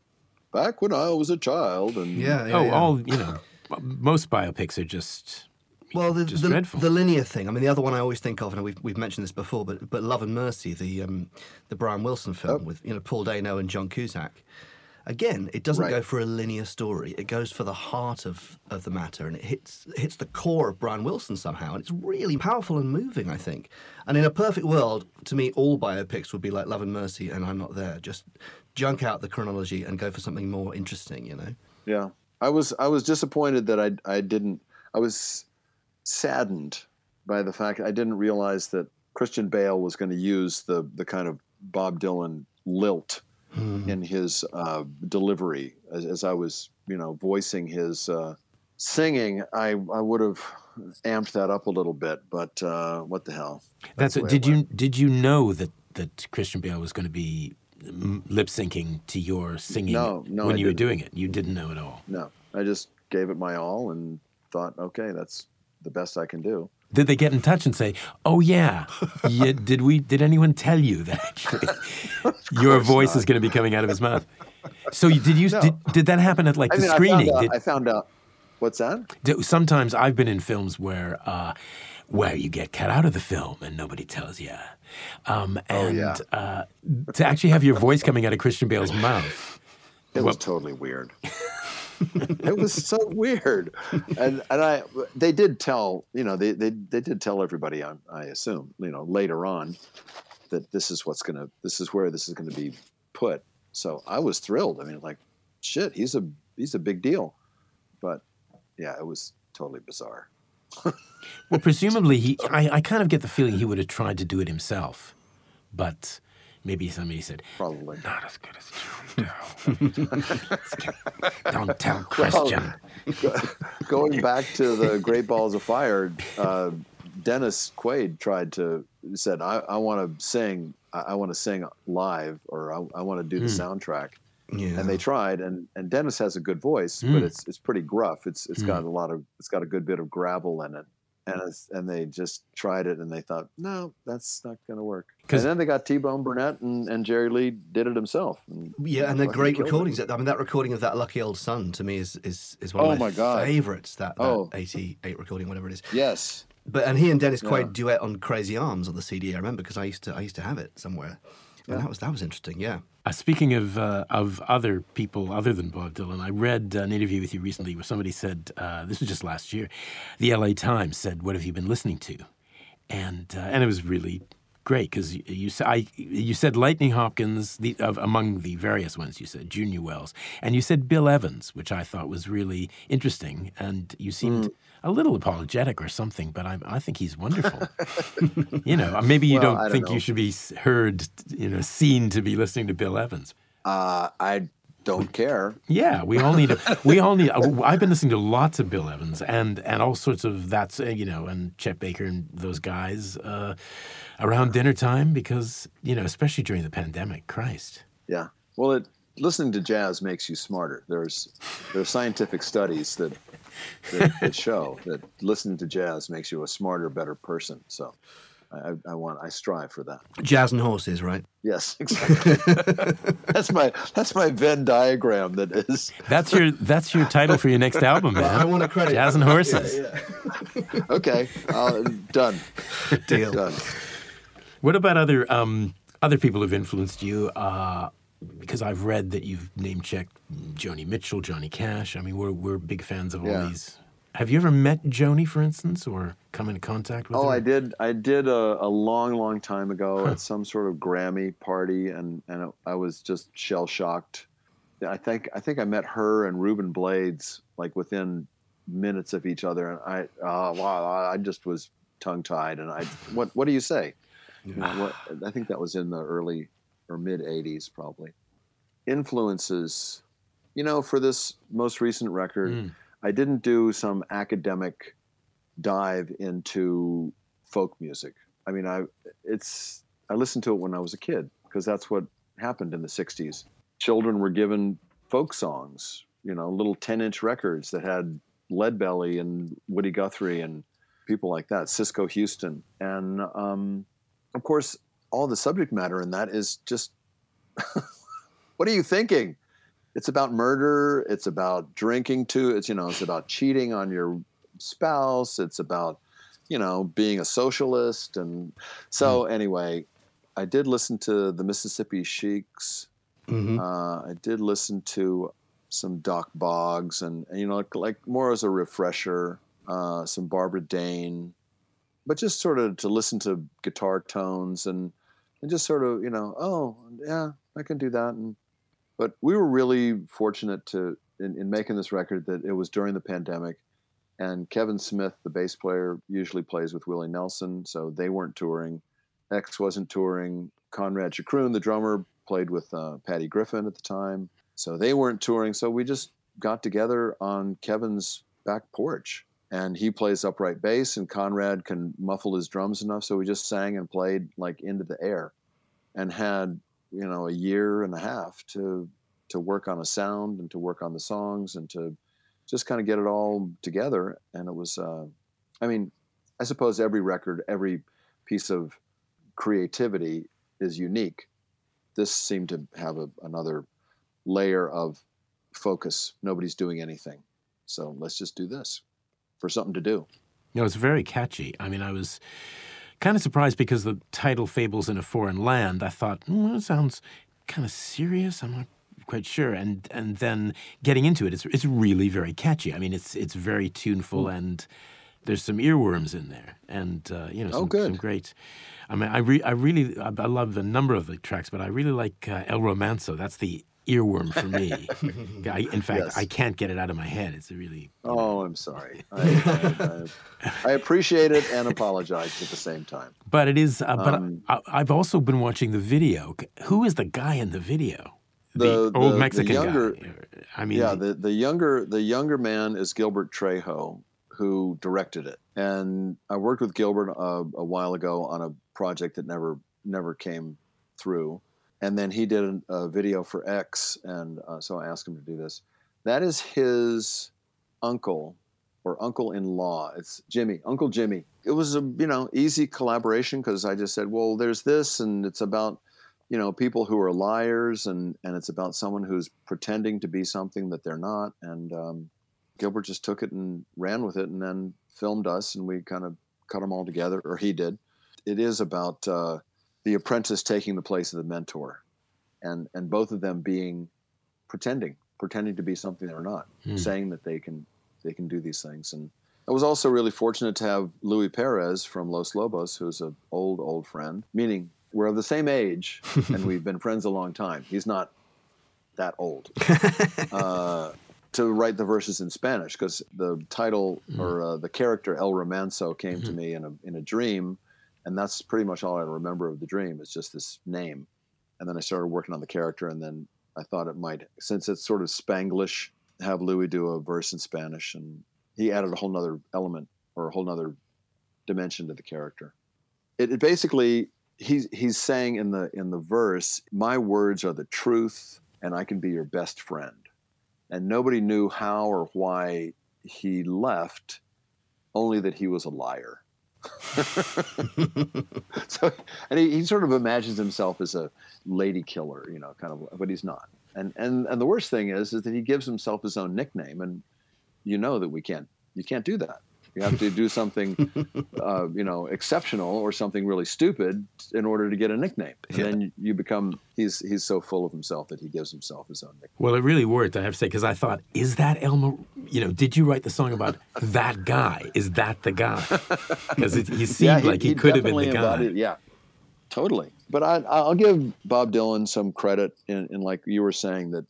Speaker 3: back when I was a child and
Speaker 2: Yeah. yeah
Speaker 1: oh,
Speaker 2: yeah.
Speaker 1: all you know, most biopics are just
Speaker 2: Well, the,
Speaker 1: just
Speaker 2: the,
Speaker 1: dreadful.
Speaker 2: the linear thing. I mean, the other one I always think of, and we've, we've mentioned this before, but but Love and Mercy, the um, the Brian Wilson film
Speaker 3: Oh.
Speaker 2: with you know Paul Dano and John Cusack. Again, it doesn't
Speaker 3: Right.
Speaker 2: go for a linear story. It goes for the heart of, of the matter, and it hits hits the core of Brian Wilson somehow, and it's really powerful and moving. I think. And in a perfect world, to me, all biopics would be like Love and Mercy, and I'm not there. Just junk out the chronology and go for something more interesting. You know.
Speaker 3: Yeah, I was I was disappointed that I I didn't. I was saddened by the fact I didn't realize that Christian Bale was going to use the the kind of Bob Dylan lilt in his uh, delivery as, as I was you know voicing his uh, singing. I I would have amped that up a little bit, but uh, what the hell?
Speaker 1: That's, it. Did you did you know that that Christian Bale was going to be lip syncing to your singing
Speaker 3: No, no,
Speaker 1: when
Speaker 3: I
Speaker 1: you were
Speaker 3: didn't.
Speaker 1: doing it? You didn't know at all.
Speaker 3: No, I just gave it my all and thought, okay, that's the best I can do.
Speaker 1: Did they get in touch and say, "Oh yeah, <laughs> yeah did we? Did anyone tell you that actually your voice is going to be coming out of his mouth?" So you, did you
Speaker 3: No.
Speaker 1: did, did that happen at like
Speaker 3: I
Speaker 1: the
Speaker 3: mean,
Speaker 1: screening?
Speaker 3: I found, out,
Speaker 1: Did-
Speaker 3: I found out. What's that?
Speaker 1: Sometimes I've been in films where uh, where you get cut out of the film and nobody tells you, um, and
Speaker 3: yeah.
Speaker 1: uh, to actually have your voice coming out of Christian Bale's <laughs> mouth.
Speaker 3: It
Speaker 1: Well-
Speaker 3: was totally weird. <laughs> it was so weird, and and I they did tell you know they they, they did tell everybody I, I assume you know later on that this is what's gonna this is where this is gonna be put. So I was thrilled. I mean, like, shit, he's a he's a big deal, but yeah, it was totally bizarre.
Speaker 1: Well, presumably he. I, I kind of get the feeling he would have tried to do it himself, but maybe somebody said,
Speaker 3: Probably.
Speaker 1: "Not as good as <laughs> John Doe." Don't tell Christian. <laughs>
Speaker 3: Going back to the Great Balls of Fire, uh, Dennis Quaid tried to said, "I, I want to sing. I, I want to sing live, or I, I want to do the soundtrack."
Speaker 2: Yeah.
Speaker 3: And they tried, and, and Dennis has a good voice,
Speaker 1: Mm.
Speaker 3: but it's it's pretty gruff. It's it's got a lot of it's got a good bit of gravel in it, and it's, and they just tried it, and they thought, no, that's not going to work. And
Speaker 1: 'Cause-
Speaker 3: then they got T Bone Burnett, and, and Jerry Lee did it himself. and
Speaker 2: Yeah, and they're great
Speaker 3: killed it.
Speaker 2: recordings. I mean, that recording of that lucky old sun to me is is, is one
Speaker 3: Oh
Speaker 2: of my,
Speaker 3: my God.
Speaker 2: favorites. That, that
Speaker 3: Oh.
Speaker 2: '88 recording, whatever it is.
Speaker 3: Yes,
Speaker 2: But and he and Dennis
Speaker 3: Yeah.
Speaker 2: Quaid duet on Crazy Arms on the CD. I remember because I used to I used to have it somewhere, and that was that was interesting. Yeah.
Speaker 1: Uh, speaking of uh, of other people other than Bob Dylan, I read an interview with you recently where somebody said uh, this was just last year. The L.A. Times said, "What have you been listening to?" And uh, and it was really great because you, you I you said Lightning Hopkins the, of, among the various ones. You said Junior Wells and you said Bill Evans, which I thought was really interesting. And you seemed a little apologetic or something, but I, I think he's wonderful. <laughs> you know, maybe you
Speaker 3: Well,
Speaker 1: don't
Speaker 3: don't
Speaker 1: think
Speaker 3: know.
Speaker 1: you should be heard, you know, seen to be listening to Bill Evans.
Speaker 3: uh, I don't care.
Speaker 1: Yeah, we all need. To, <laughs> we all need. uh, I've been listening to lots of Bill Evans and and all sorts of that's uh, you know and Chet Baker and those guys uh, around dinner time because you know especially during the pandemic. Christ.
Speaker 3: Yeah. Well, it, listening to jazz makes you smarter. There's there's scientific studies that, that that <laughs> show that listening to jazz makes you a smarter, better person. So I, I want I strive for that.
Speaker 2: Jazz and horses, right?
Speaker 3: Yes, <laughs> exactly. that's my that's my Venn diagram. That is.
Speaker 1: That's your that's your title for your next album, man.
Speaker 2: I want to credit
Speaker 1: Jazz and horses.
Speaker 2: Yeah, yeah.
Speaker 3: Okay, uh, done. <laughs>
Speaker 2: Deal.
Speaker 3: Done.
Speaker 1: What about other um, other people who've influenced you? Uh, because I've read that you've name checked Joni Mitchell, Johnny Cash. I mean, we're we're big fans of all
Speaker 3: Yeah.
Speaker 1: these. Have you ever met Joni, for instance, or come into contact with
Speaker 3: Oh,
Speaker 1: her?
Speaker 3: Oh, I did. I did a, a long, long time ago at some sort of Grammy party, and and I was just shell shocked. I think I think I met her and Ruben Blades like within minutes of each other, and I uh, wow, I just was tongue tied. And I what what do you say? You know, what, I think that was in the early or mid '80s, probably. Influences, you know, for this most recent record,
Speaker 1: Mm.
Speaker 3: I didn't do some academic dive into folk music. I mean, I it's I listened to it when I was a kid because that's what happened in the '60s. Children were given folk songs, you know, little 10-inch records that had Leadbelly and Woody Guthrie and people like that, Cisco Houston, and um, of course, all the subject matter in that is just <laughs> what are you thinking? It's about murder. It's about drinking too. It's you know, it's about cheating on your spouse. It's about you know being a socialist. And so anyway, I did listen to the Mississippi Sheiks.
Speaker 2: Mhm.
Speaker 3: Uh, I did listen to some Dock Boggs, and, and, you know, like, like more as a refresher. Uh, some Barbara Dane, but just sort of to listen to guitar tones and and just sort of you know, oh yeah, I can do that. And but we were really fortunate to in, in making this record that it was during the pandemic, and Kevin Smith, the bass player, usually plays with Willie Nelson, so they weren't touring. X wasn't touring. Conrad Choucroun, the drummer, played with uh, Patty Griffin at the time, so they weren't touring. So we just got together on Kevin's back porch, and he plays upright bass, and Conrad can muffle his drums enough, so we just sang and played like into the air, and had you know a year and a half to to work on a sound and to work on the songs and to just kind of get it all together. And it was, uh, I mean, I suppose every record, every piece of creativity is unique. This seemed to have a, another layer of focus. Nobody's doing anything. So let's just do this for something to do.
Speaker 1: No, it's very catchy. I mean, I was kind of surprised because the title "Fables in a Foreign Land." I thought, mm, that sounds kind of serious. I'm not quite sure. And and then getting into it, it's it's really very catchy. I mean, it's it's very tuneful and there's some earworms in there, and uh, you know,
Speaker 3: Oh,
Speaker 1: some,
Speaker 3: good.
Speaker 1: some great. I mean, I re- I really I, I love a number of the tracks, but I really like uh, El Romanzo. That's the earworm for me. <laughs> I, in fact,
Speaker 3: Yes.
Speaker 1: I can't get it out of my head. It's a really
Speaker 3: Oh, I'm sorry. I, I, I, appreciate it and apologize at the same time.
Speaker 1: But it is. Uh, but
Speaker 3: Um,
Speaker 1: I, I've also been watching the video. Who is the guy in the video?
Speaker 3: The-
Speaker 1: old
Speaker 3: the- the
Speaker 1: Mexican
Speaker 3: younger-
Speaker 1: guy. I mean,
Speaker 3: yeah, the, the younger the younger man is Gilbert Trejo, who directed it, and I worked with Gilbert uh, a while ago on a project that never never came through, and then he did a, a video for X, and uh, so I asked him to do this. That is his uncle or uncle-in-law. It's Jimmy, Uncle Jimmy. It was a you know easy collaboration because I just said, well, there's this, and it's about you know people who are liars and and it's about someone who's pretending to be something that they're not and um, gilbert just took it and ran with it and then filmed us and we kind of cut them all together or he did it is about uh, the apprentice taking the place of the mentor and and both of them being pretending pretending to be something they're not
Speaker 1: Hmm.
Speaker 3: saying that they can they can do these things and I was also really fortunate to have Louie Perez from Los Lobos, who's an old, old friend, meaning we're of the same age and <laughs> we've been friends a long time. He's not that old. <laughs> uh, to write the verses in Spanish because the title or uh, the character El Romanzo came to me in a, in a dream. And that's pretty much all I remember of the dream is just this name. And then I started working on the character and then I thought it might, since it's sort of Spanglish, have Louie do a verse in Spanish. And he added a whole nother element or a whole nother dimension to the character. It, it basically he's he's saying in the in the verse, "My words are the truth, and I can be your best friend." And nobody knew how or why he left, only that he was a liar. <laughs> so, and he, he sort of imagines himself as a lady killer, you know, kind of, but he's not. And and and the worst thing is, is that he gives himself his own nickname, and you know that we can't, you can't do that. You have to do something, <laughs> uh, you know, exceptional or something really stupid in order to get a nickname. And
Speaker 2: Yeah.
Speaker 3: then you, become he's he's so full of himself that he gives himself his own nickname.
Speaker 1: Well, it really worked, I have to say, because I thought, is that Elmer? You know, did you write the song about <laughs> that guy? Is that the guy? <laughs> Because he seemed like he, could have been the guy.
Speaker 3: yeah, totally. But I, I'll give Bob Dylan some credit in, in like you were saying that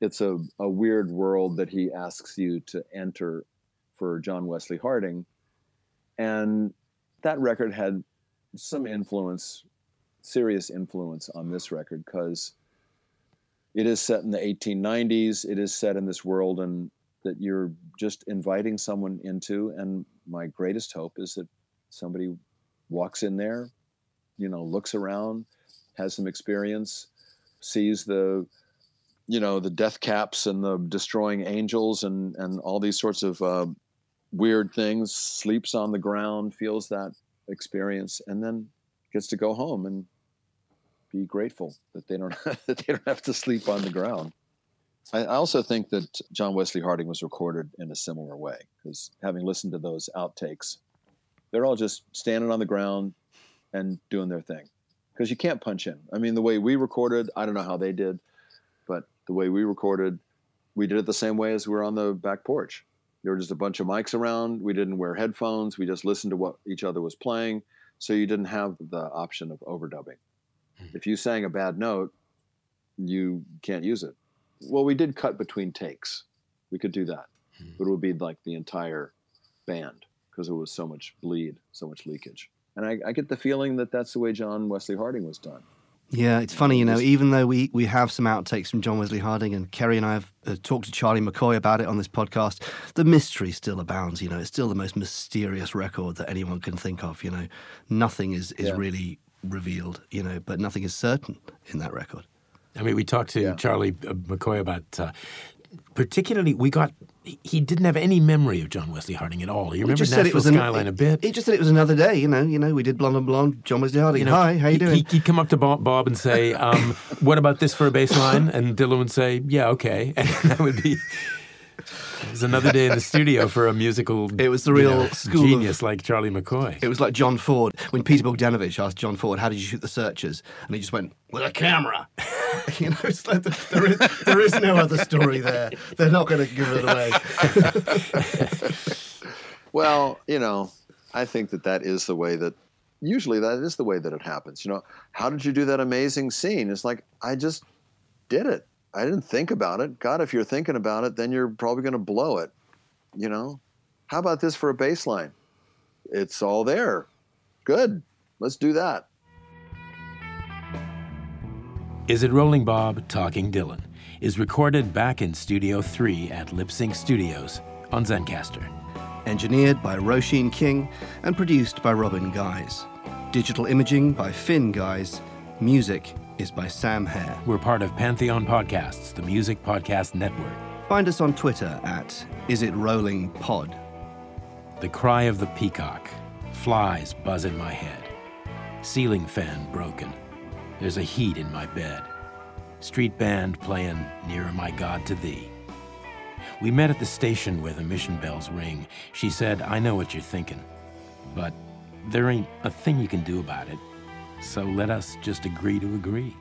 Speaker 3: it's a, a weird world that he asks you to enter for John Wesley Harding, and that record had some influence, serious influence on this record because it is set in the 1890s. It is set in this world and that you're just inviting someone into. And my greatest hope is that somebody walks in there, you know, looks around, has some experience, sees the, you know, the death caps and the destroying angels and and all these sorts of uh, weird things. Sleeps on the ground, feels that experience, and then gets to go home and be grateful that they don't <laughs> that they don't have to sleep on the ground. I I also think that John Wesley Harding was recorded in a similar way because having listened to those outtakes, they're all just standing on the ground and doing their thing because you can't punch in. I mean, the way we recorded, I don't know how they did, but the way we recorded, we did it the same way as we were on the back porch. There were just a bunch of mics around. We didn't wear headphones. We just listened to what each other was playing. So you didn't have the option of overdubbing. Hmm. If you sang a bad note, you can't use it. Well, we did cut between takes. We could do that, hmm. but it would be like the entire band because it was so much bleed, so much leakage. And I, I get the feeling that that's the way John Wesley Harding was done.
Speaker 2: Yeah, it's funny, you know, even though we, we have some outtakes from John Wesley Harding, and Kerrie and I have uh, talked to Charlie McCoy about it on this podcast, the mystery still abounds. You know, it's still the most mysterious record that anyone can think of. You know, nothing is, is
Speaker 3: Yeah.
Speaker 2: really revealed, you know, but nothing is certain in that record.
Speaker 1: I mean, we talked to
Speaker 3: Yeah.
Speaker 1: Charlie uh, McCoy about, uh, particularly, we got, he- didn't have any memory of John Wesley Harding at all. He remembered
Speaker 2: just said it
Speaker 1: Nashville
Speaker 2: was an-
Speaker 1: Skyline a bit.
Speaker 2: He just said it was another day, you know. You know, we did Blonde on Blonde, John Wesley Harding.
Speaker 1: You know,
Speaker 2: Hi, how you doing?
Speaker 1: he- He'd come up to Bob, Bob and say, <laughs> um, "What about this for a bass line?" And Dylan would say, "Yeah, okay." <laughs> And that would be. It was another day in the studio for a musical. <laughs>
Speaker 2: It was the
Speaker 1: you
Speaker 2: real
Speaker 1: know,
Speaker 2: school of-
Speaker 1: genius like Charlie McCoy.
Speaker 2: It was like John Ford when Peter Bogdanovich asked John Ford, "How did you shoot the Searchers?" and he just went, "With a camera." <laughs> you know, it's like the, there, is, there is no other story there. They're not going to give it away. <laughs>
Speaker 3: Well, you know, I think that that is the way that usually that is the way that it happens. You know, how did you do that amazing scene? It's like I just did it. I didn't think about it. God, if you're thinking about it, then you're probably going to blow it. You know, how about this for a baseline? It's all there. Good. Let's do that.
Speaker 1: Is It Rolling Bob Talking Dylan is recorded back in Studio 3 at Lip Sync Studios on Zencastr.
Speaker 2: Engineered by Roisin King and produced by Robin Guys. Digital imaging by Finn Guys. Music is by Sam Hare.
Speaker 1: We're part of Pantheon Podcasts, the music podcast network.
Speaker 2: Find us on Twitter at Is It Rolling Pod.
Speaker 1: The cry of the peacock. Flies buzz in my head. Ceiling fan broken. There's a heat in my bed. Street band playing Nearer My God to Thee. We met at the station where the mission bells ring. She said, I know what you're thinking, but there ain't a thing you can do about it. So let us just agree to agree.